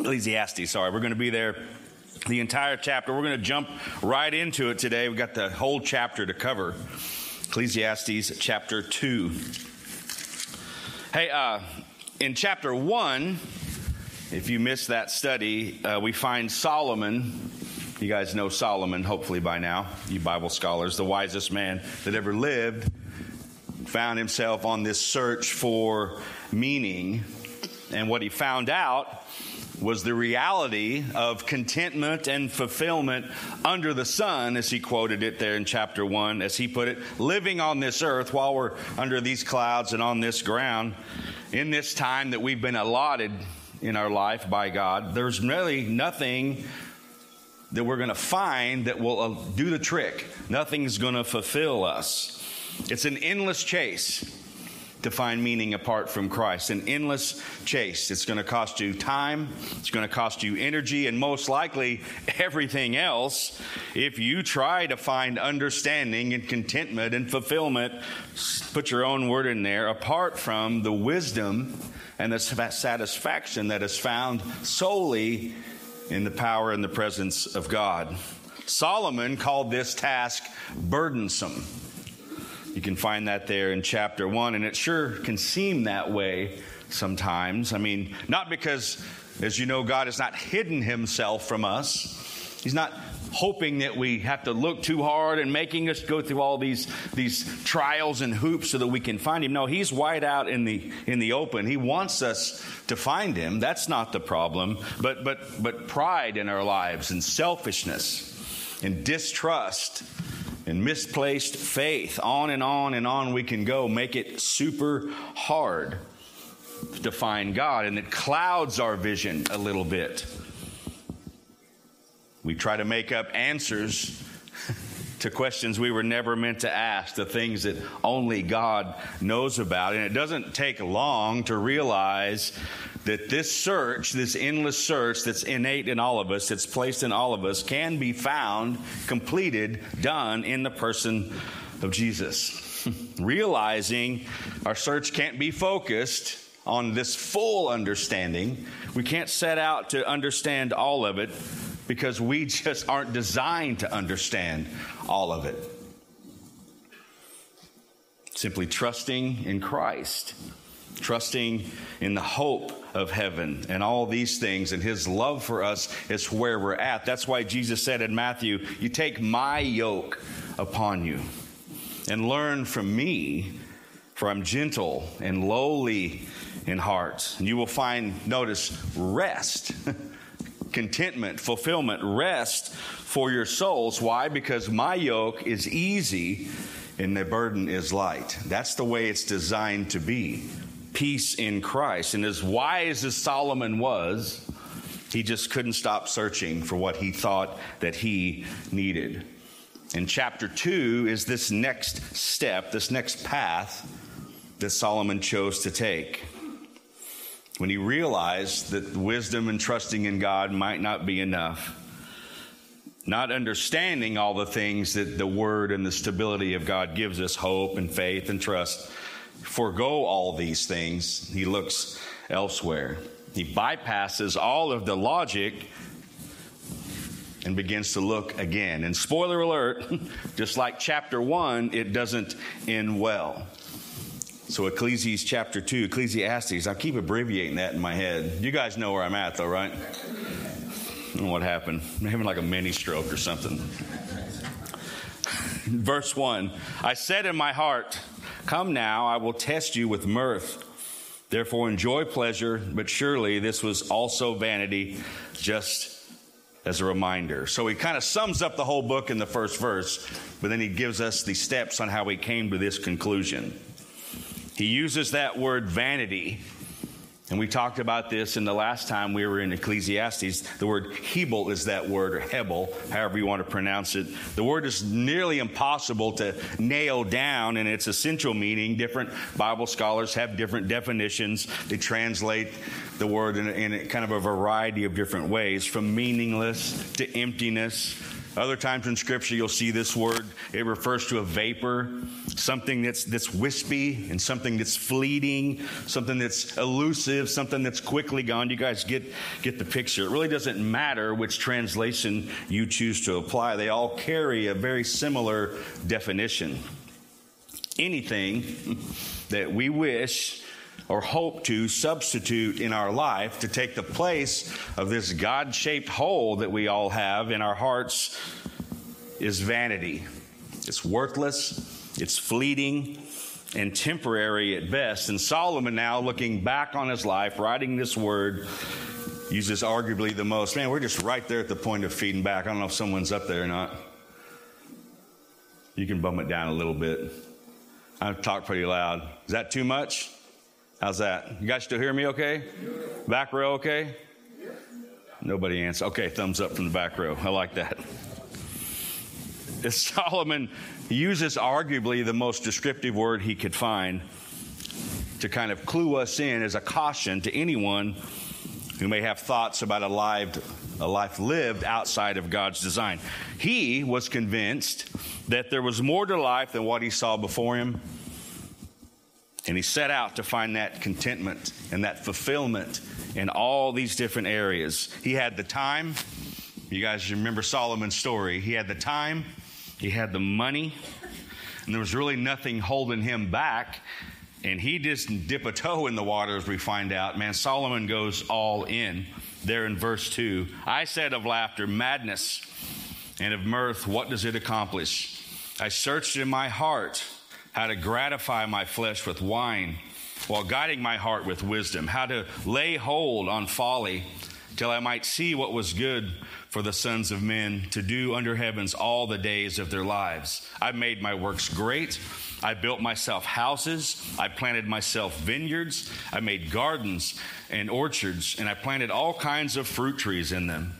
Ecclesiastes, sorry. We're going to be there the entire chapter. We're going to jump right into it today. We've got the whole chapter to cover. Ecclesiastes chapter 2. Hey, uh, in chapter 1, if you missed that study, uh, we find Solomon. You guys know Solomon, hopefully by now, you Bible scholars, the wisest man that ever lived, found himself on this search for meaning. And what he found out was the reality of contentment and fulfillment under the sun, as he quoted it there in chapter 1, as he put it, living on this earth while we're under these clouds and on this ground in this time that we've been allotted in our life by God. There's really nothing that we're going to find that will uh, do the trick. Nothing's going to fulfill us. It's an endless chase to find meaning apart from Christ. An endless chase. It's going to cost you time, it's going to cost you energy, and most likely everything else if you try to find understanding and contentment and fulfillment. Put your own word in there, apart from the wisdom and the satisfaction that is found solely in the power and the presence of God. Solomon called this task burdensome. You can find that there in chapter 1, and it sure can seem that way sometimes. I mean, not because, as you know, God has not hidden himself from us. He's not hoping that we have to look too hard and making us go through all these these trials and hoops so that we can find him no he's wide out in the in the open he wants us to find him that's not the problem but but but pride in our lives and selfishness and distrust and misplaced faith. On and on and on we can go. Make it super hard to find God, and it clouds our vision a little bit. We try to make up answers to questions we were never meant to ask, the things that only God knows about. And it doesn't take long to realize that this search, this endless search that's innate in all of us, that's placed in all of us, can be found, completed, done in the person of Jesus. Realizing our search can't be focused on this full understanding, we can't set out to understand all of it because we just aren't designed to understand all of it. Simply trusting in Christ, trusting in the hope of heaven and all these things, and his love for us is where we're at. That's why Jesus said in Matthew, You take my yoke upon you and learn from me, for I'm gentle and lowly in heart. And you will find, notice, rest. contentment, fulfillment, rest for your souls. Why? Because my yoke is easy and the burden is light. That's the way it's designed to be. Peace in Christ. And as wise as Solomon was, he just couldn't stop searching for what he thought that he needed. And chapter 2 is this next step, this next path that Solomon chose to take when he realized that wisdom and trusting in God might not be enough. Not understanding all the things that the Word and the stability of God gives us hope and faith and trust. Forgo all these things, he looks elsewhere. He bypasses all of the logic and begins to look again. And spoiler alert, just like chapter 1, it doesn't end well. So Ecclesiastes chapter 2, Ecclesiastes, I keep abbreviating that in my head. You guys know where I'm at though, right? What happened. I'm having like a mini stroke or something. Verse 1 I said in my heart, Come now, I will test you with mirth. Therefore, enjoy pleasure, but surely this was also vanity, just as a reminder. So he kind of sums up the whole book in the first verse, but then he gives us the steps on how he came to this conclusion. He uses that word vanity. And we talked about this in the last time we were in Ecclesiastes. The word Hebel is that word, or Hebel, however you want to pronounce it. The word is nearly impossible to nail down in its essential meaning. Different Bible scholars have different definitions. They translate the word in, in kind of a variety of different ways, from meaningless to emptiness Other times in Scripture, you'll see this word. It refers to a vapor, something that's, that's wispy and something that's fleeting, something that's elusive, something that's quickly gone. You guys get, get the picture. It really doesn't matter which translation you choose to apply, they all carry a very similar definition. Anything that we wish or hope to substitute in our life to take the place of this God shaped hole that we all have in our hearts is vanity. It's worthless, it's fleeting, and temporary at best. And Solomon, now looking back on his life, writing this word, uses arguably the most. Man, we're just right there at the point of feeding back. I don't know if someone's up there or not. You can bum it down a little bit. I talk pretty loud. Is that too much? How's that? You guys still hear me okay? Back row okay? Nobody answers. Okay, thumbs up from the back row. I like that. Solomon uses arguably the most descriptive word he could find to kind of clue us in as a caution to anyone who may have thoughts about a life, a life lived outside of God's design. He was convinced that there was more to life than what he saw before him and he set out to find that contentment and that fulfillment in all these different areas. He had the time. You guys remember Solomon's story. He had the time, he had the money, and there was really nothing holding him back. And he just dip a toe in the water as we find out. Man, Solomon goes all in there in verse 2. I said of laughter, madness, and of mirth, what does it accomplish? I searched in my heart how to gratify my flesh with wine while guiding my heart with wisdom, how to lay hold on folly till I might see what was good for the sons of men to do under heavens all the days of their lives. I made my works great. I built myself houses. I planted myself vineyards. I made gardens and orchards, and I planted all kinds of fruit trees in them.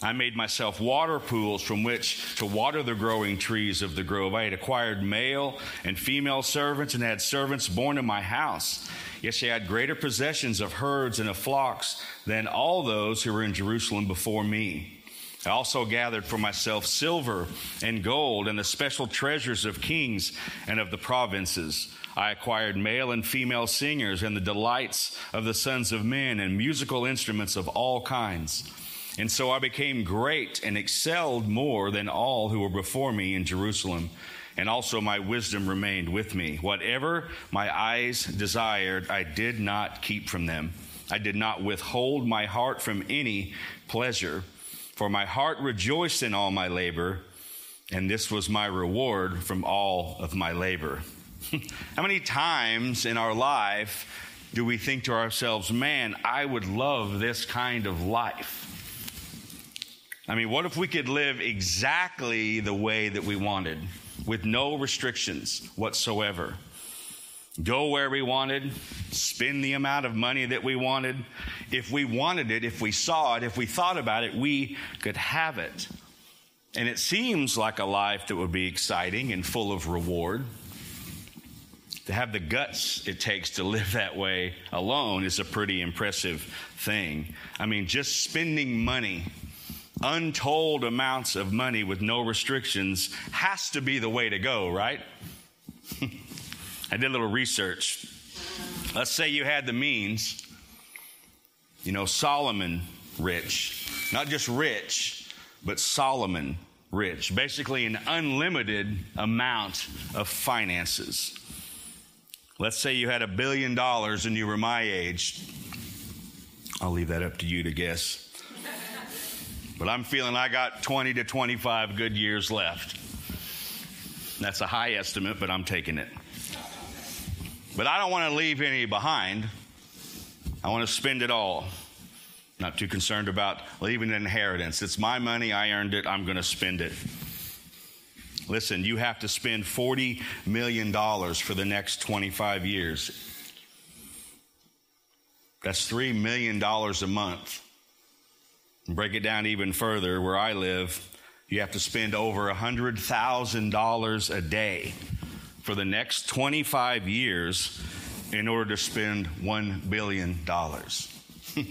I made myself water pools from which to water the growing trees of the grove. I had acquired male and female servants and had servants born in my house. Yes, I had greater possessions of herds and of flocks than all those who were in Jerusalem before me. I also gathered for myself silver and gold and the special treasures of kings and of the provinces. I acquired male and female singers and the delights of the sons of men and musical instruments of all kinds. And so I became great and excelled more than all who were before me in Jerusalem. And also my wisdom remained with me. Whatever my eyes desired, I did not keep from them. I did not withhold my heart from any pleasure, for my heart rejoiced in all my labor, and this was my reward from all of my labor. How many times in our life do we think to ourselves, man, I would love this kind of life? I mean, what if we could live exactly the way that we wanted with no restrictions whatsoever? Go where we wanted, spend the amount of money that we wanted. If we wanted it, if we saw it, if we thought about it, we could have it. And it seems like a life that would be exciting and full of reward. To have the guts it takes to live that way alone is a pretty impressive thing. I mean, just spending money untold amounts of money with no restrictions has to be the way to go, right? I did a little research. Let's say you had the means, you know, Solomon rich, not just rich, but Solomon rich, basically an unlimited amount of finances. Let's say you had a billion dollars and you were my age. I'll leave that up to you to guess. But I'm feeling I got 20 to 25 good years left. That's a high estimate, but I'm taking it. But I don't want to leave any behind. I want to spend it all. Not too concerned about leaving an inheritance. It's my money. I earned it. I'm going to spend it. Listen, you have to spend $40 million for the next 25 years. That's $3 million a month. Break it down even further, where I live, you have to spend over $100,000 a day for the next 25 years in order to spend $1 billion.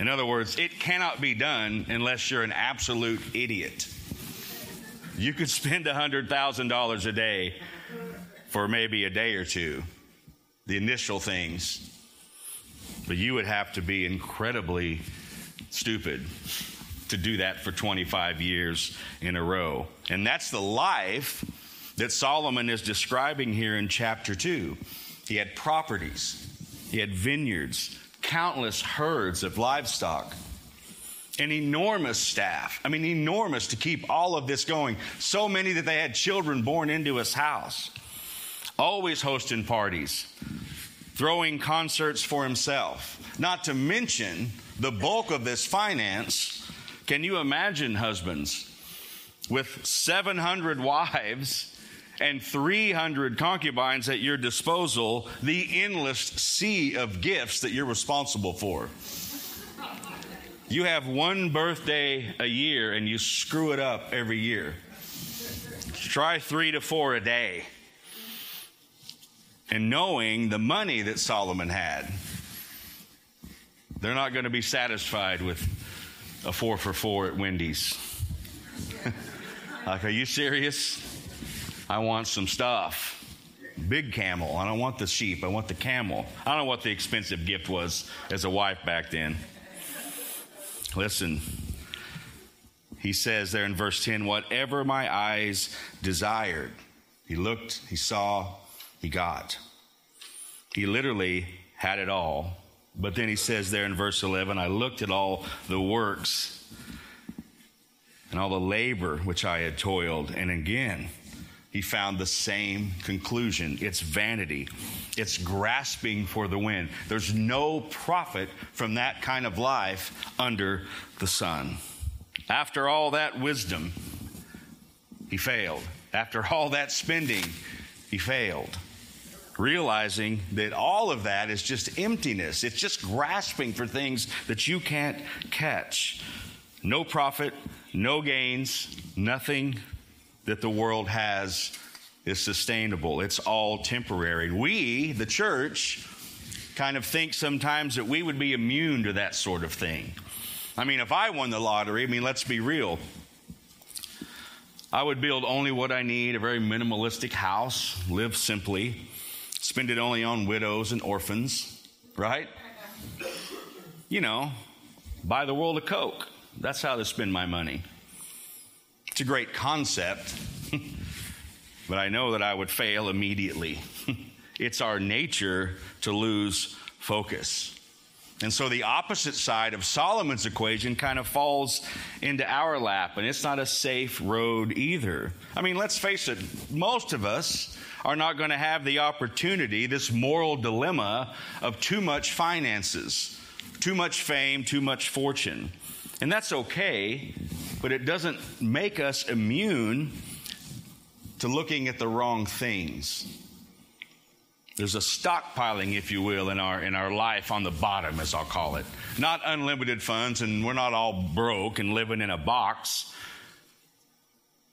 in other words, it cannot be done unless you're an absolute idiot. You could spend $100,000 a day for maybe a day or two, the initial things. But you would have to be incredibly stupid to do that for 25 years in a row. And that's the life that Solomon is describing here in chapter 2. He had properties, he had vineyards, countless herds of livestock, an enormous staff. I mean, enormous to keep all of this going. So many that they had children born into his house. Always hosting parties, throwing concerts for himself. Not to mention the bulk of this finance. Can you imagine, husbands, with 700 wives? and 300 concubines at your disposal, the endless sea of gifts that you're responsible for. You have one birthday a year and you screw it up every year. Try three to four a day. And knowing the money that Solomon had, they're not going to be satisfied with a four for four at Wendy's. like, are you serious? I want some stuff. Big camel. I don't want the sheep. I want the camel. I don't know what the expensive gift was as a wife back then. Listen, he says there in verse 10 whatever my eyes desired, he looked, he saw, he got. He literally had it all. But then he says there in verse 11, I looked at all the works and all the labor which I had toiled. And again, he found the same conclusion it's vanity, it's grasping for the wind. There's no profit from that kind of life under the sun. After all that wisdom, he failed. After all that spending, he failed. Realizing that all of that is just emptiness, it's just grasping for things that you can't catch. No profit, no gains, nothing that the world has is sustainable. It's all temporary. We, the church, kind of think sometimes that we would be immune to that sort of thing. I mean, if I won the lottery, I mean, let's be real. I would build only what I need, a very minimalistic house, live simply, spend it only on widows and orphans, right? You know, buy the world a Coke. That's how to spend my money. It's a great concept, but I know that I would fail immediately. it's our nature to lose focus. And so the opposite side of Solomon's equation kind of falls into our lap, and it's not a safe road either. I mean, let's face it, most of us are not going to have the opportunity, this moral dilemma of too much finances, too much fame, too much fortune. And that's okay but it doesn't make us immune to looking at the wrong things. There's a stockpiling, if you will, in our in our life on the bottom, as I'll call it. Not unlimited funds, and we're not all broke and living in a box.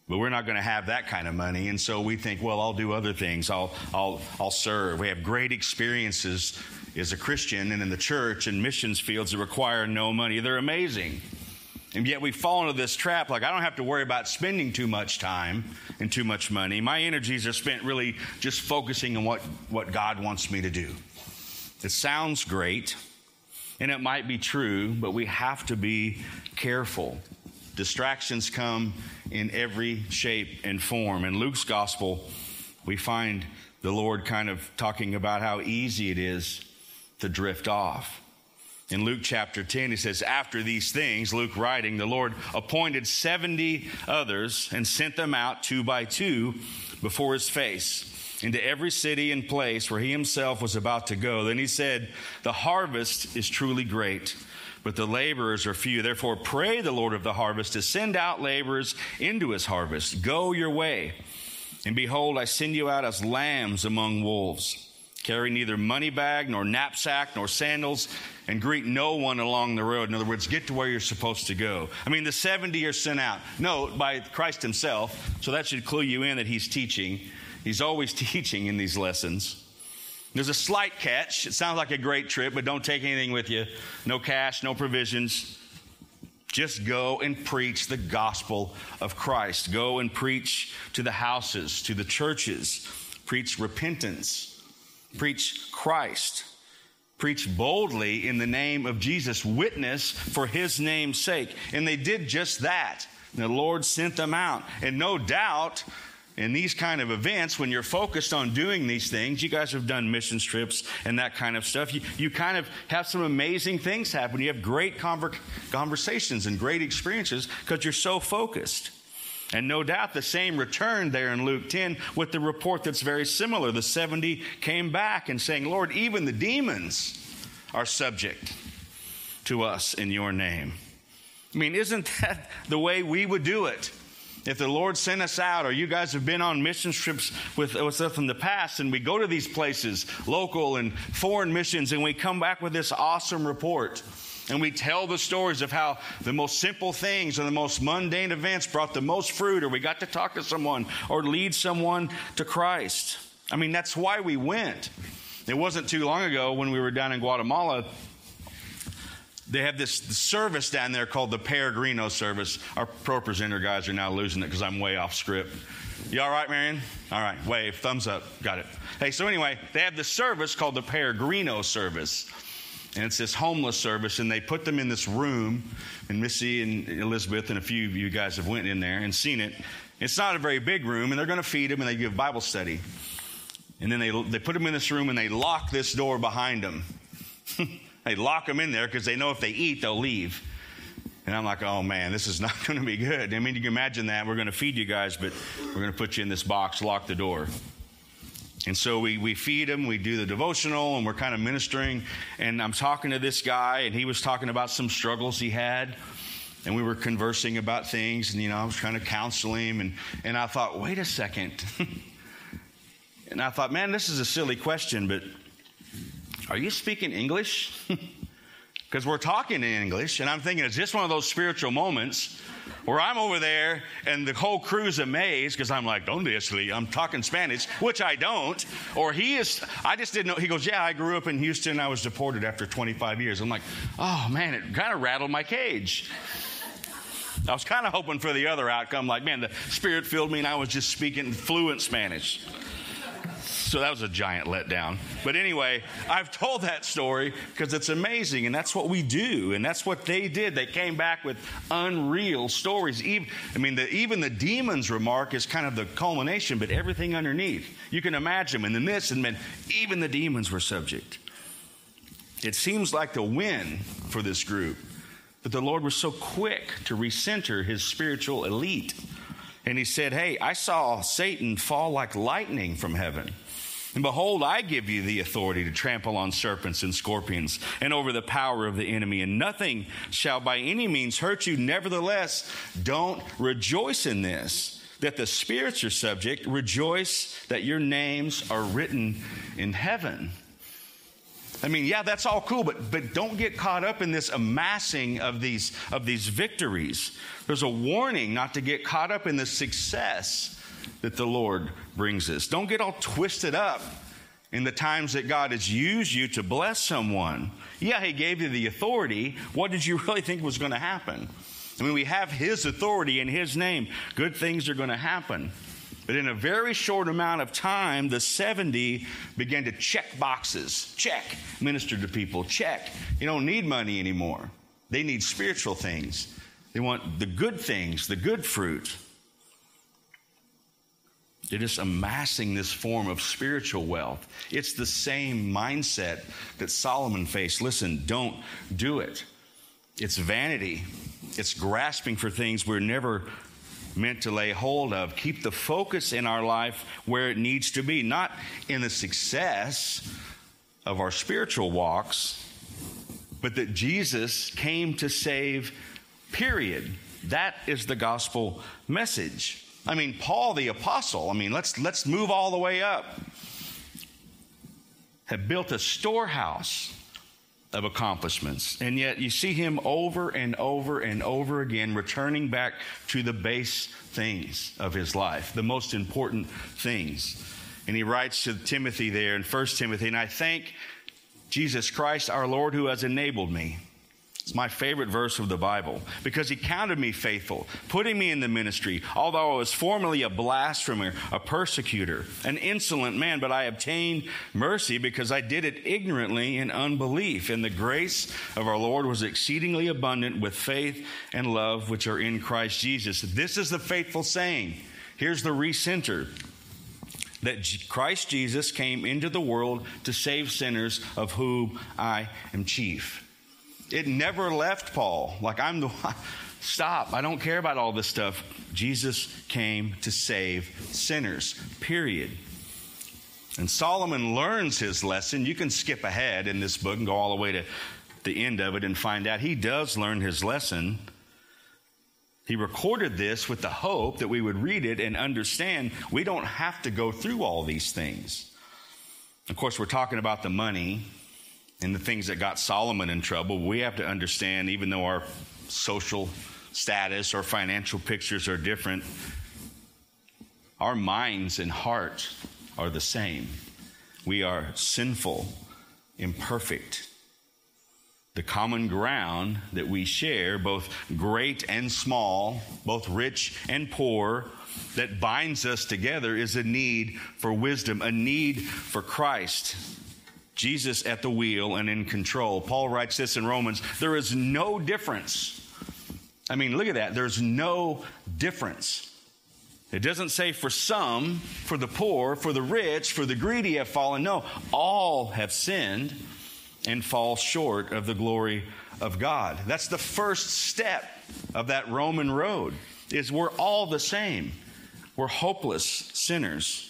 But we're not going to have that kind of money, and so we think, well, I'll do other things. I'll I'll I'll serve. We have great experiences as a Christian and in the church and missions fields that require no money. They're amazing. And yet we fall into this trap like, I don't have to worry about spending too much time and too much money. My energies are spent really just focusing on what, what God wants me to do. It sounds great, and it might be true, but we have to be careful. Distractions come in every shape and form. In Luke's gospel, we find the Lord kind of talking about how easy it is to drift off. In Luke chapter 10, he says, After these things, Luke writing, the Lord appointed 70 others and sent them out two by two before his face into every city and place where he himself was about to go. Then he said, The harvest is truly great, but the laborers are few. Therefore, pray the Lord of the harvest to send out laborers into his harvest. Go your way. And behold, I send you out as lambs among wolves. Carry neither money bag, nor knapsack, nor sandals, and greet no one along the road. In other words, get to where you're supposed to go. I mean, the 70 are sent out. No, by Christ Himself. So that should clue you in that He's teaching. He's always teaching in these lessons. There's a slight catch. It sounds like a great trip, but don't take anything with you. No cash, no provisions. Just go and preach the gospel of Christ. Go and preach to the houses, to the churches. Preach repentance. Preach Christ. Preach boldly in the name of Jesus. Witness for his name's sake. And they did just that. The Lord sent them out. And no doubt, in these kind of events, when you're focused on doing these things, you guys have done mission trips and that kind of stuff, you, you kind of have some amazing things happen. You have great conver- conversations and great experiences because you're so focused. And no doubt the same returned there in Luke 10 with the report that's very similar. The 70 came back and saying, Lord, even the demons are subject to us in your name. I mean, isn't that the way we would do it? If the Lord sent us out, or you guys have been on mission trips with, with us in the past, and we go to these places, local and foreign missions, and we come back with this awesome report. And we tell the stories of how the most simple things and the most mundane events brought the most fruit, or we got to talk to someone or lead someone to Christ. I mean, that's why we went. It wasn't too long ago when we were down in Guatemala they have this service down there called the Peregrino service. Our ProPresenter guys are now losing it because I'm way off script. You all right, Marion? All right, wave, thumbs up. Got it. Hey, so anyway, they have this service called the Peregrino service. And it's this homeless service, and they put them in this room. And Missy and Elizabeth and a few of you guys have went in there and seen it. It's not a very big room, and they're going to feed them, and they give Bible study. And then they, they put them in this room, and they lock this door behind them. They lock them in there because they know if they eat, they'll leave. And I'm like, oh man, this is not going to be good. I mean, you can imagine that. We're going to feed you guys, but we're going to put you in this box, lock the door. And so we, we feed them, we do the devotional, and we're kind of ministering. And I'm talking to this guy, and he was talking about some struggles he had. And we were conversing about things, and you know, I was trying to counsel him. And, and I thought, wait a second. and I thought, man, this is a silly question, but are you speaking English? Because we're talking in English, and I'm thinking it's just one of those spiritual moments where I'm over there and the whole crew's amazed because I'm like, don't asleep. I'm talking Spanish, which I don't. Or he is, I just didn't know. He goes, yeah, I grew up in Houston. I was deported after 25 years. I'm like, oh man, it kind of rattled my cage. I was kind of hoping for the other outcome, like, man, the Spirit filled me and I was just speaking fluent Spanish. So that was a giant letdown. But anyway, I've told that story because it's amazing, and that's what we do, and that's what they did. They came back with unreal stories. Even, I mean, the, even the demons remark is kind of the culmination, but everything underneath. You can imagine, and the midst, and then even the demons were subject. It seems like the win for this group, but the Lord was so quick to recenter his spiritual elite. And he said, Hey, I saw Satan fall like lightning from heaven. And behold, I give you the authority to trample on serpents and scorpions and over the power of the enemy, and nothing shall by any means hurt you. Nevertheless, don't rejoice in this, that the spirits are subject. Rejoice that your names are written in heaven. I mean, yeah, that's all cool, but, but don't get caught up in this amassing of these, of these victories. There's a warning not to get caught up in the success that the Lord brings us. Don't get all twisted up in the times that God has used you to bless someone. Yeah, He gave you the authority. What did you really think was going to happen? I mean, we have His authority in His name. Good things are going to happen. But in a very short amount of time, the 70 began to check boxes. Check. Minister to people. Check. You don't need money anymore. They need spiritual things. They want the good things, the good fruit. They're just amassing this form of spiritual wealth. It's the same mindset that Solomon faced. Listen, don't do it. It's vanity, it's grasping for things we're never meant to lay hold of. Keep the focus in our life where it needs to be, not in the success of our spiritual walks, but that Jesus came to save, period. That is the gospel message. I mean, Paul the apostle, I mean, let's, let's move all the way up, had built a storehouse of accomplishments. And yet you see him over and over and over again returning back to the base things of his life, the most important things. And he writes to Timothy there in 1 Timothy, and I thank Jesus Christ our Lord who has enabled me It's my favorite verse of the Bible because he counted me faithful, putting me in the ministry, although I was formerly a blasphemer, a persecutor, an insolent man, but I obtained mercy because I did it ignorantly in unbelief. And the grace of our Lord was exceedingly abundant with faith and love which are in Christ Jesus. This is the faithful saying. Here's the recenter that Christ Jesus came into the world to save sinners, of whom I am chief. It never left Paul. Like, I'm the one. Stop. I don't care about all this stuff. Jesus came to save sinners, period. And Solomon learns his lesson. You can skip ahead in this book and go all the way to the end of it and find out he does learn his lesson. He recorded this with the hope that we would read it and understand we don't have to go through all these things. Of course, we're talking about the money and the things that got Solomon in trouble, we have to understand, even though our social status or financial pictures are different, our minds and hearts are the same. We are sinful, imperfect. The common ground that we share, both great and small, both rich and poor, that binds us together is a need for wisdom, a need for Christ. Jesus at the wheel and in control. Paul writes this in Romans there is no difference. I mean, look at that. There's no difference. It doesn't say for some, for the poor, for the rich, for the greedy have fallen. No, all have sinned and fall short of the glory of God. That's the first step of that Roman road is we're all the same. We're hopeless sinners.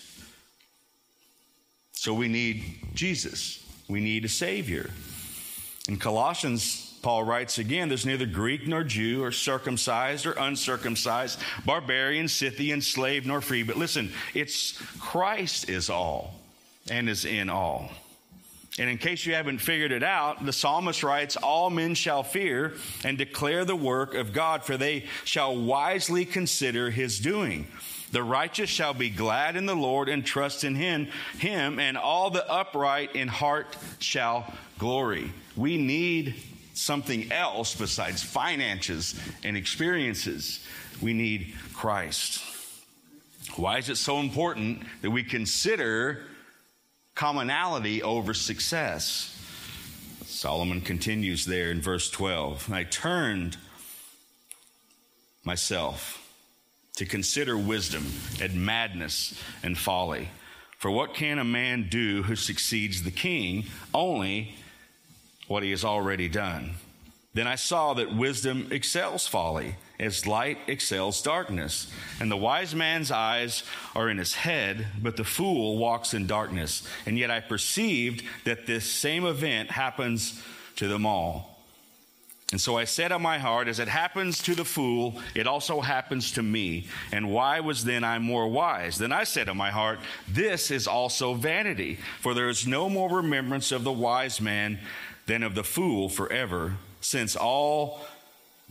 So we need Jesus. We need a Savior. In Colossians, Paul writes again there's neither Greek nor Jew, or circumcised or uncircumcised, barbarian, Scythian, slave nor free. But listen, it's Christ is all and is in all. And in case you haven't figured it out, the psalmist writes, All men shall fear and declare the work of God, for they shall wisely consider his doing. The righteous shall be glad in the Lord and trust in him, him, and all the upright in heart shall glory. We need something else besides finances and experiences. We need Christ. Why is it so important that we consider commonality over success? Solomon continues there in verse 12. I turned myself to consider wisdom and madness and folly. For what can a man do who succeeds the king? Only what he has already done. Then I saw that wisdom excels folly, as light excels darkness. And the wise man's eyes are in his head, but the fool walks in darkness. And yet I perceived that this same event happens to them all. And so I said in my heart, as it happens to the fool, it also happens to me. And why was then I more wise? Then I said in my heart, this is also vanity, for there is no more remembrance of the wise man than of the fool forever, since all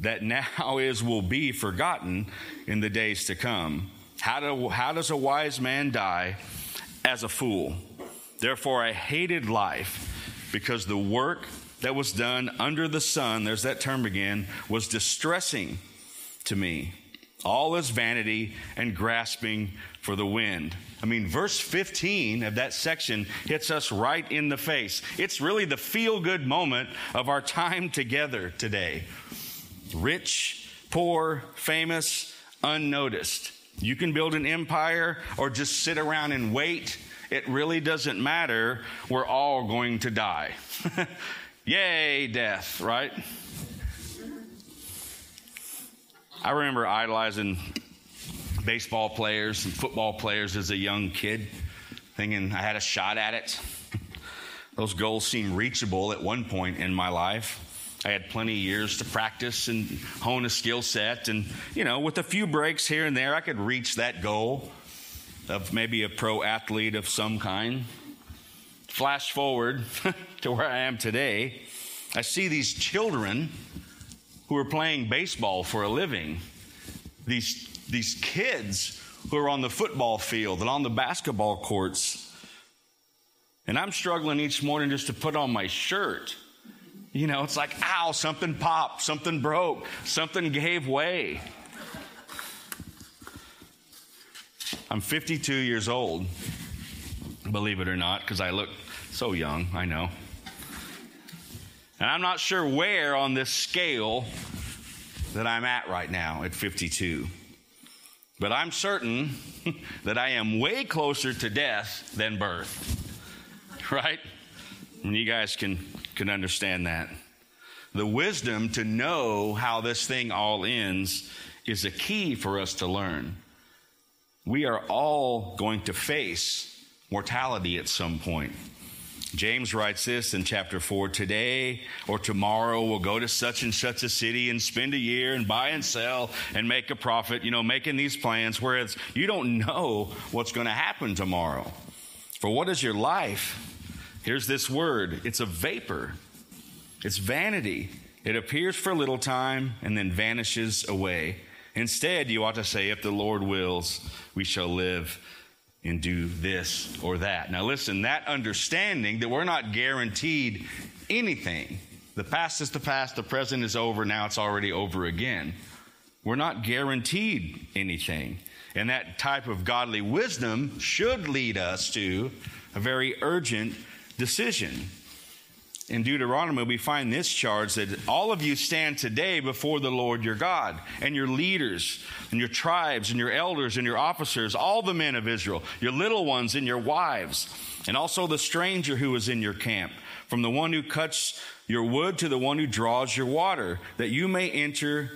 that now is will be forgotten in the days to come. How, do, how does a wise man die? As a fool. Therefore, I hated life because the work that was done under the sun, there's that term again, was distressing to me. All is vanity and grasping for the wind. I mean, verse 15 of that section hits us right in the face. It's really the feel good moment of our time together today. Rich, poor, famous, unnoticed. You can build an empire or just sit around and wait. It really doesn't matter. We're all going to die. Yay, death, right? I remember idolizing baseball players and football players as a young kid, thinking I had a shot at it. Those goals seemed reachable at one point in my life. I had plenty of years to practice and hone a skill set. And, you know, with a few breaks here and there, I could reach that goal of maybe a pro athlete of some kind. Flash forward to where I am today. I see these children who are playing baseball for a living, these, these kids who are on the football field and on the basketball courts. And I'm struggling each morning just to put on my shirt You know, it's like, ow, something popped, something broke, something gave way. I'm 52 years old, believe it or not, because I look so young, I know. And I'm not sure where on this scale that I'm at right now at 52. But I'm certain that I am way closer to death than birth. Right? And you guys can, understand that. The wisdom to know how this thing all ends is a key for us to learn. We are all going to face mortality at some point. James writes this in chapter 4 Today or tomorrow we'll go to such and such a city and spend a year and buy and sell and make a profit, you know, making these plans, whereas you don't know what's going to happen tomorrow. For what is your life? Here's this word it's a vapor, it's vanity. It appears for a little time and then vanishes away. Instead, you ought to say, If the Lord wills, we shall live and do this or that. Now, listen, that understanding that we're not guaranteed anything. The past is the past, the present is over, now it's already over again. We're not guaranteed anything. And that type of godly wisdom should lead us to a very urgent decision. In Deuteronomy, we find this charge that all of you stand today before the Lord your God, and your leaders, and your tribes, and your elders, and your officers, all the men of Israel, your little ones, and your wives, and also the stranger who is in your camp, from the one who cuts your wood to the one who draws your water, that you may enter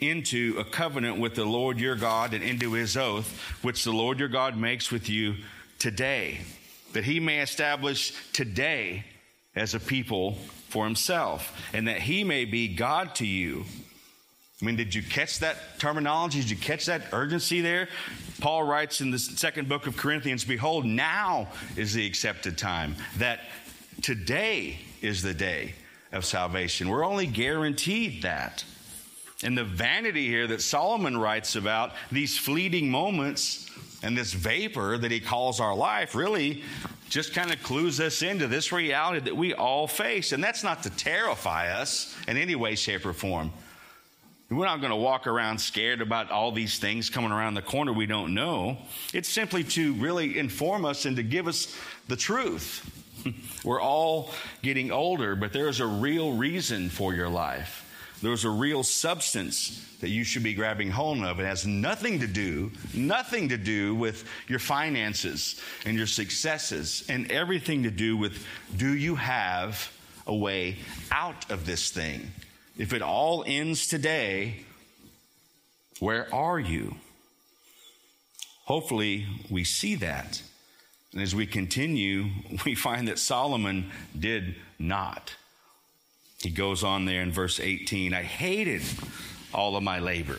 into a covenant with the Lord your God and into his oath, which the Lord your God makes with you today, that he may establish today as a people for himself, and that he may be God to you. I mean, did you catch that terminology? Did you catch that urgency there? Paul writes in the second book of Corinthians Behold, now is the accepted time, that today is the day of salvation. We're only guaranteed that. And the vanity here that Solomon writes about, these fleeting moments and this vapor that he calls our life, really just kind of clues us into this reality that we all face. And that's not to terrify us in any way, shape, or form. We're not going to walk around scared about all these things coming around the corner we don't know. It's simply to really inform us and to give us the truth. We're all getting older, but there's a real reason for your life. There's a real substance that you should be grabbing hold of. It has nothing to do, nothing to do with your finances and your successes, and everything to do with do you have a way out of this thing? If it all ends today, where are you? Hopefully, we see that. And as we continue, we find that Solomon did not. He goes on there in verse 18 I hated all of my labor.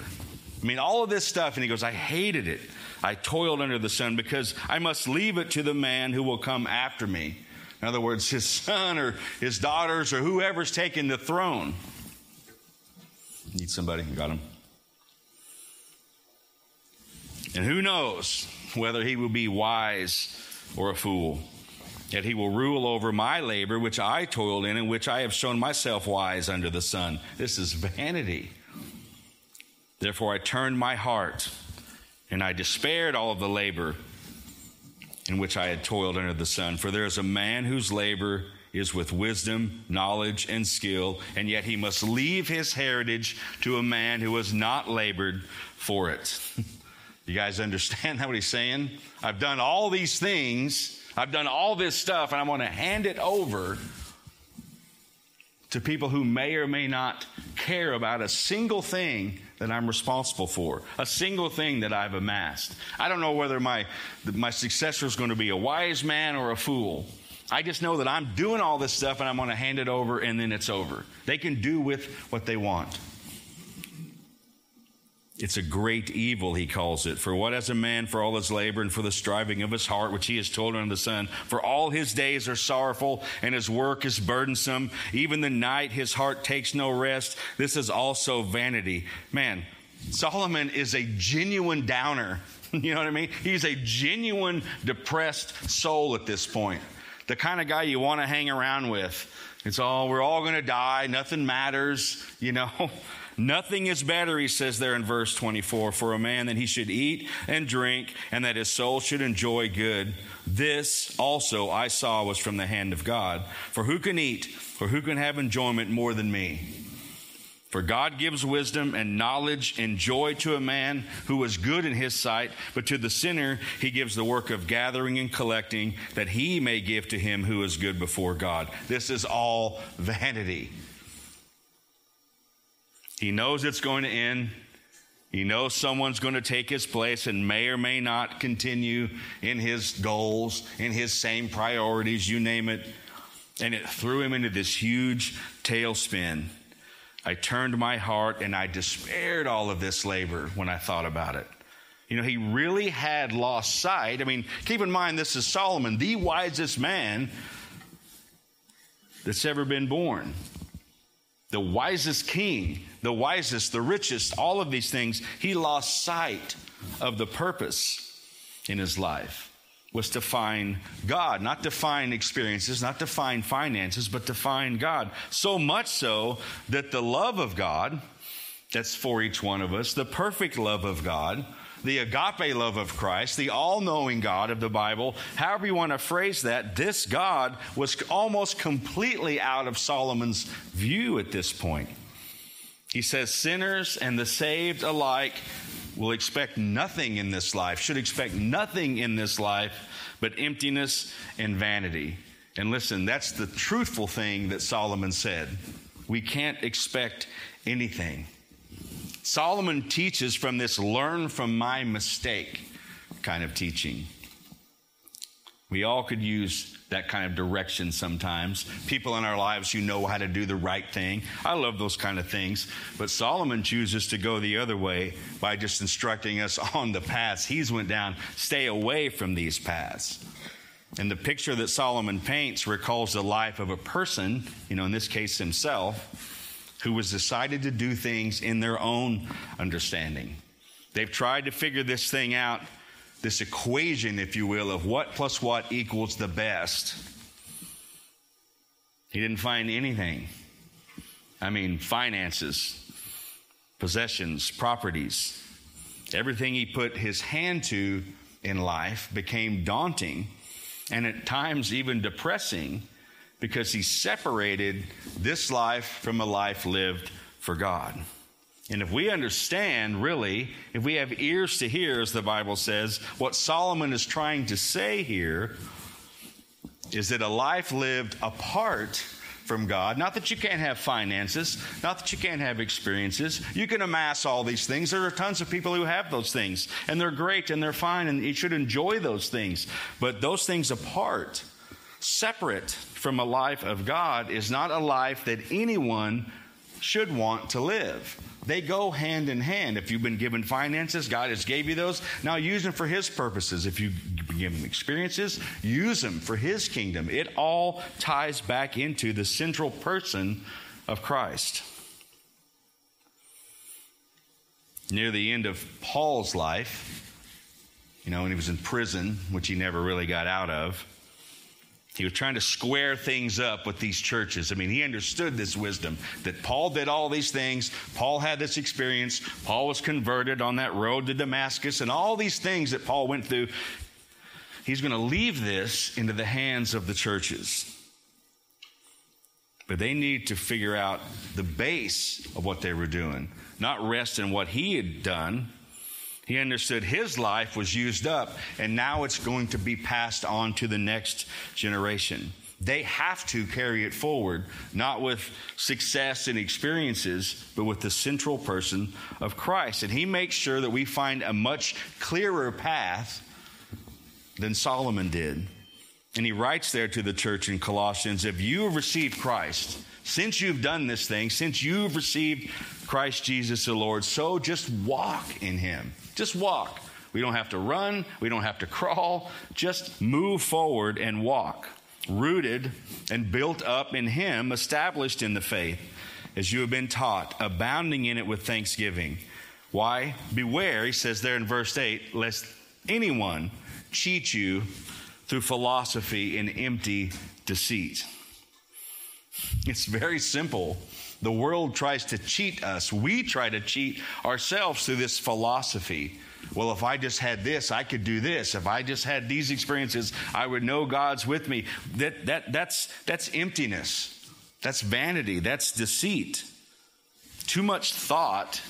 I mean, all of this stuff, and he goes, I hated it. I toiled under the sun because I must leave it to the man who will come after me. In other words, his son or his daughters or whoever's taking the throne. Need somebody? Got him. And who knows whether he will be wise or a fool. Yet he will rule over my labor, which I toiled in, and which I have shown myself wise under the sun. This is vanity. Therefore, I turned my heart and I despaired all of the labor in which I had toiled under the sun. For there is a man whose labor is with wisdom, knowledge, and skill, and yet he must leave his heritage to a man who has not labored for it. you guys understand what he's saying? I've done all these things, I've done all this stuff, and I'm going to hand it over to people who may or may not care about a single thing that I'm responsible for, a single thing that I've amassed. I don't know whether my, my successor is going to be a wise man or a fool. I just know that I'm doing all this stuff and I'm going to hand it over and then it's over. They can do with what they want. It's a great evil, he calls it. For what has a man for all his labor and for the striving of his heart, which he has told under the sun? For all his days are sorrowful and his work is burdensome. Even the night his heart takes no rest. This is also vanity. Man, Solomon is a genuine downer. You know what I mean? He's a genuine depressed soul at this point. The kind of guy you want to hang around with It's all, we're all going to die. Nothing matters, you know. Nothing is better, he says there in verse 24, for a man that he should eat and drink and that his soul should enjoy good. This also I saw was from the hand of God. For who can eat or who can have enjoyment more than me? For God gives wisdom and knowledge and joy to a man who is good in his sight, but to the sinner he gives the work of gathering and collecting that he may give to him who is good before God. This is all vanity. He knows it's going to end. He knows someone's going to take his place and may or may not continue in his goals, in his same priorities, you name it. And it threw him into this huge tailspin. I turned my heart and I despaired all of this labor when I thought about it. You know, he really had lost sight. I mean, keep in mind, this is Solomon, the wisest man that's ever been born. The wisest king, the wisest, the richest, all of these things. He lost sight of the purpose in his life was to find God, not to find experiences, not to find finances, but to find God. So much so that the love of God, that's for each one of us, the perfect love of God, the agape love of Christ, the all knowing God of the Bible, however you want to phrase that, this God was almost completely out of Solomon's view at this point. He says, Sinners and the saved alike will expect nothing in this life, should expect nothing in this life but emptiness and vanity. And listen, that's the truthful thing that Solomon said. We can't expect anything. Solomon teaches from this learn from my mistake kind of teaching. We all could use that kind of direction sometimes. People in our lives who know how to do the right thing. I love those kind of things. But Solomon chooses to go the other way by just instructing us on the paths he's went down. Stay away from these paths. And the picture that Solomon paints recalls the life of a person, you know, in this case himself, who was decided to do things in their own understanding. They've tried to figure this thing out this equation, if you will, of what plus what equals the best. He didn't find anything. I mean, finances, possessions, properties, everything he put his hand to in life became daunting and at times even depressing because he separated this life from a life lived for God. And if we understand, really, if we have ears to hear, as the Bible says, what Solomon is trying to say here is that a life lived apart from God, not that you can't have finances, not that you can't have experiences, you can amass all these things. There are tons of people who have those things, and they're great and they're fine, and you should enjoy those things. But those things apart, separate from a life of God, is not a life that anyone should want to live. They go hand in hand. If you've been given finances, God has gave you those. Now use them for His purposes. If you've been given experiences, use them for His kingdom. It all ties back into the central person of Christ. Near the end of Paul's life, you know, when he was in prison, which he never really got out of, he was trying to square things up with these churches. I mean, he understood this wisdom that Paul did all these things. Paul had this experience. Paul was converted on that road to Damascus, and all these things that Paul went through. He's going to leave this into the hands of the churches. But they need to figure out the base of what they were doing, not rest in what he had done, he understood his life was used up, and now it's going to be passed on to the next generation. They have to carry it forward, not with success and experiences, but with the central person of Christ. And he makes sure that we find a much clearer path than Solomon did. And he writes there to the church in Colossians if you have received Christ, since you've done this thing, since you've received Christ Jesus the Lord, so just walk in him. Just walk. We don't have to run, we don't have to crawl. Just move forward and walk. Rooted and built up in Him, established in the faith, as you have been taught, abounding in it with thanksgiving. Why? Beware, he says there in verse 8, lest anyone cheat you through philosophy and empty deceit. It's very simple. The world tries to cheat us. We try to cheat ourselves through this philosophy. Well, if I just had this, I could do this. If I just had these experiences, I would know God's with me. That, that, that's, that's emptiness. That's vanity. That's deceit. Too much thought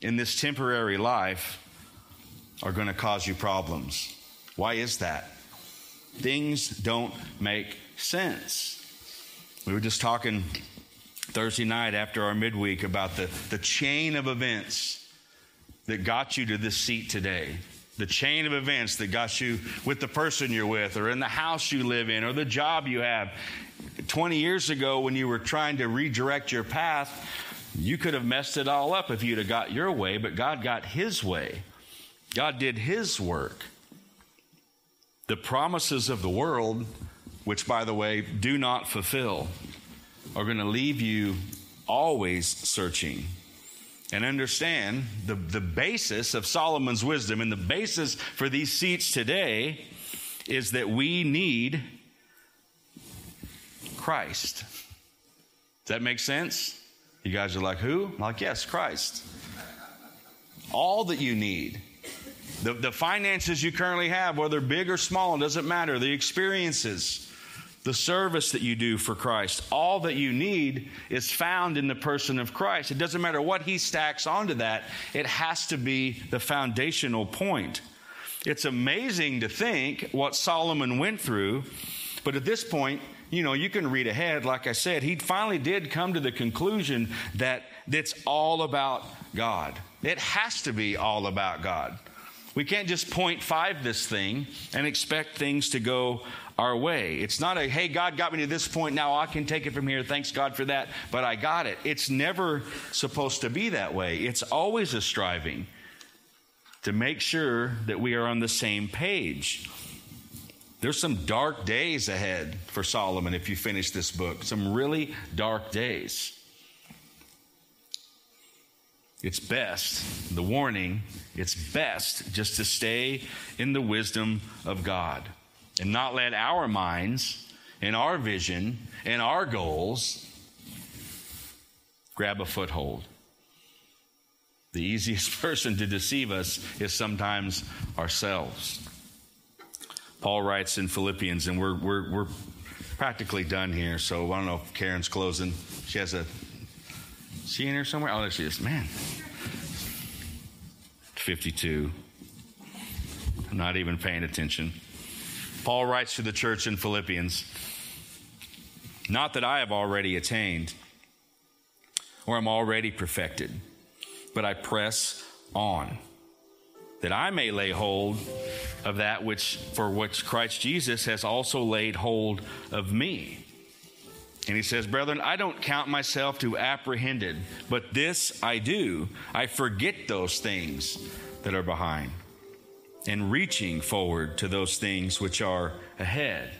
in this temporary life are going to cause you problems. Why is that? Things don't make sense. We were just talking Thursday night after our midweek about the, the chain of events that got you to this seat today. The chain of events that got you with the person you're with, or in the house you live in, or the job you have. 20 years ago, when you were trying to redirect your path, you could have messed it all up if you'd have got your way, but God got His way. God did His work. The promises of the world, which, by the way, do not fulfill, are going to leave you always searching. And understand the, the basis of Solomon's wisdom and the basis for these seats today is that we need Christ. Does that make sense? You guys are like, who? I'm like, yes, Christ. All that you need. The, the finances you currently have, whether big or small, doesn't matter. The experiences, the service that you do for Christ, all that you need is found in the person of Christ. It doesn't matter what he stacks onto that, it has to be the foundational point. It's amazing to think what Solomon went through, but at this point, you know, you can read ahead. Like I said, he finally did come to the conclusion that it's all about God. It has to be all about God. We can't just point five this thing and expect things to go our way. It's not a, hey, God got me to this point, now I can take it from here. Thanks God for that, but I got it. It's never supposed to be that way. It's always a striving to make sure that we are on the same page. There's some dark days ahead for Solomon if you finish this book, some really dark days. It's best, the warning, it's best just to stay in the wisdom of God and not let our minds and our vision and our goals grab a foothold. The easiest person to deceive us is sometimes ourselves. Paul writes in Philippians, and we're, we're, we're practically done here, so I don't know if Karen's closing. She has a, she in here somewhere? Oh, there she is. Man. 52. I'm not even paying attention. Paul writes to the church in Philippians, not that I have already attained or am already perfected, but I press on that I may lay hold of that which for which Christ Jesus has also laid hold of me. And he says, Brethren, I don't count myself to apprehended, but this I do. I forget those things that are behind and reaching forward to those things which are ahead.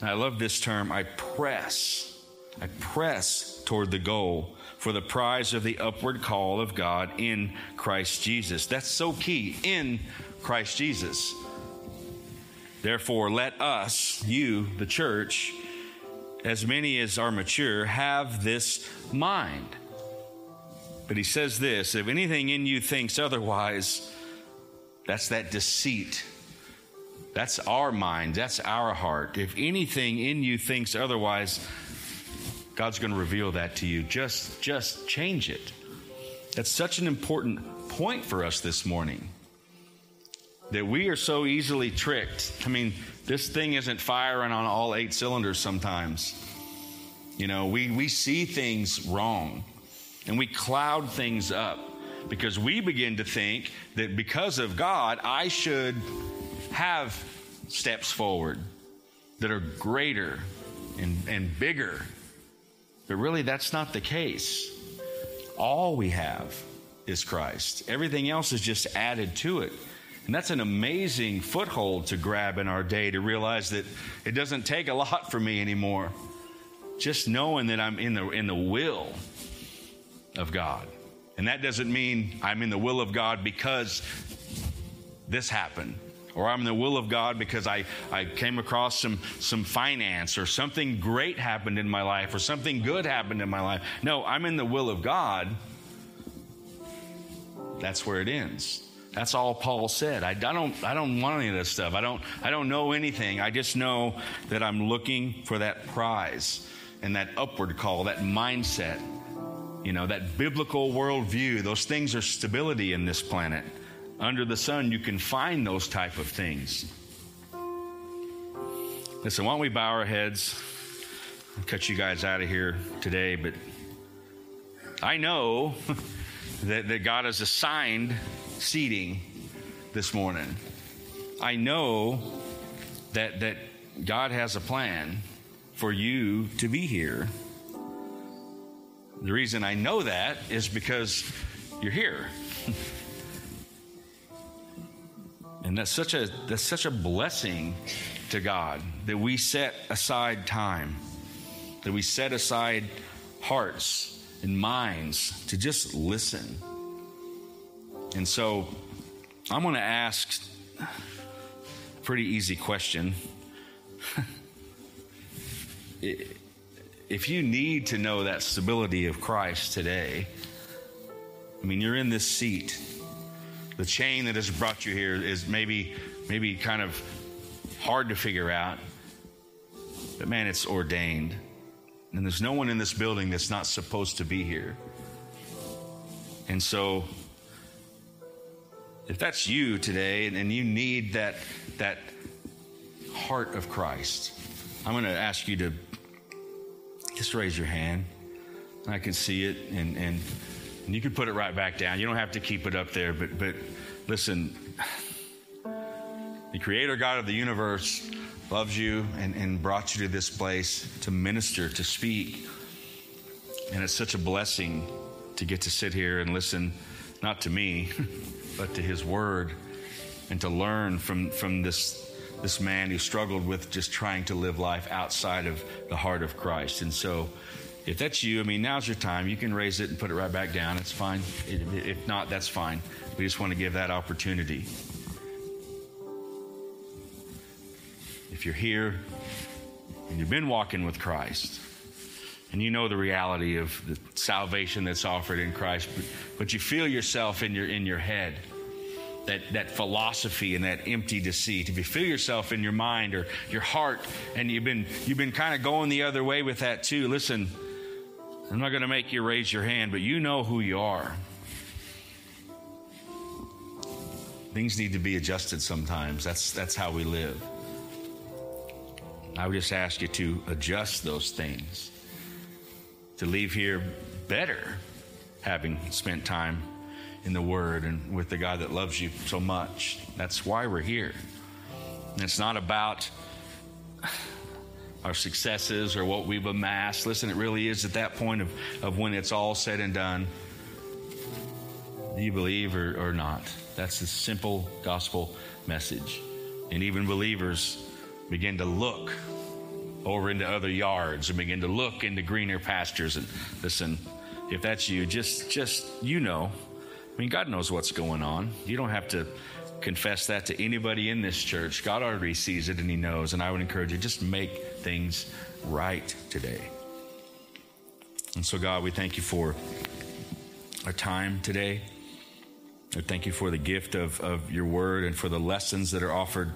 And I love this term I press. I press toward the goal for the prize of the upward call of God in Christ Jesus. That's so key in Christ Jesus. Therefore, let us, you, the church, as many as are mature, have this mind. But he says this if anything in you thinks otherwise, that's that deceit. That's our mind. That's our heart. If anything in you thinks otherwise, God's going to reveal that to you. Just, just change it. That's such an important point for us this morning that we are so easily tricked. I mean, this thing isn't firing on all eight cylinders sometimes. You know, we, we see things wrong and we cloud things up because we begin to think that because of God, I should have steps forward that are greater and, and bigger but really, that's not the case. All we have is Christ, everything else is just added to it. And that's an amazing foothold to grab in our day to realize that it doesn't take a lot for me anymore. Just knowing that I'm in the, in the will of God. And that doesn't mean I'm in the will of God because this happened or I'm in the will of God because I, I came across some, some finance or something great happened in my life or something good happened in my life. No, I'm in the will of God. That's where it ends. That's all Paul said. I, I, don't, I don't want any of this stuff. I don't, I don't know anything. I just know that I'm looking for that prize and that upward call, that mindset, you know, that biblical worldview. Those things are stability in this planet under the sun, you can find those type of things. Listen, why don't we bow our heads and cut you guys out of here today? But I know that, that God has assigned seating this morning. I know that, that God has a plan for you to be here. The reason I know that is because you're here. And that's such a that's such a blessing to God that we set aside time, that we set aside hearts and minds to just listen. And so I'm going to ask a pretty easy question. if you need to know that stability of Christ today, I mean, you're in this seat the chain that has brought you here is maybe maybe kind of hard to figure out. But man, it's ordained. And there's no one in this building that's not supposed to be here. And so if that's you today and you need that that heart of Christ, I'm going to ask you to just raise your hand. I can see it and and and you can put it right back down. You don't have to keep it up there, but but listen, the creator God of the universe loves you and, and brought you to this place to minister, to speak. And it's such a blessing to get to sit here and listen, not to me, but to his word, and to learn from, from this, this man who struggled with just trying to live life outside of the heart of Christ. And so, if that's you, I mean, now's your time. You can raise it and put it right back down. It's fine. If not, that's fine. We just want to give that opportunity. If you're here and you've been walking with Christ, and you know the reality of the salvation that's offered in Christ, but, you feel yourself in your in your head, that, that philosophy and that empty deceit. If you feel yourself in your mind or your heart and you've been you've been kind of going the other way with that too, listen, I'm not going to make you raise your hand, but you know who you are. Things need to be adjusted sometimes. That's, that's how we live. I would just ask you to adjust those things, to leave here better, having spent time in the Word and with the God that loves you so much. That's why we're here. And it's not about our successes or what we've amassed. Listen, it really is at that point of, of when it's all said and done. Do you believe or, or not? That's the simple gospel message. And even believers begin to look over into other yards and begin to look into greener pastures. And listen, if that's you, just just you know. I mean, God knows what's going on. You don't have to confess that to anybody in this church. God already sees it and He knows. And I would encourage you just make things right today. And so, God, we thank you for our time today. I thank you for the gift of, of your word and for the lessons that are offered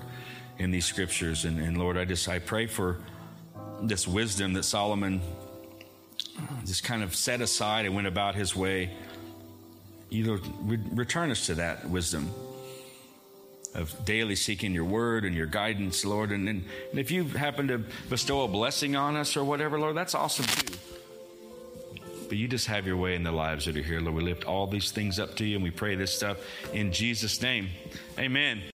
in these scriptures. And, and Lord, I just I pray for this wisdom that Solomon just kind of set aside and went about his way. You return us to that wisdom of daily seeking your word and your guidance, Lord. And, and, and if you happen to bestow a blessing on us or whatever, Lord, that's awesome too. But you just have your way in the lives that are here, Lord. We lift all these things up to you and we pray this stuff in Jesus' name. Amen.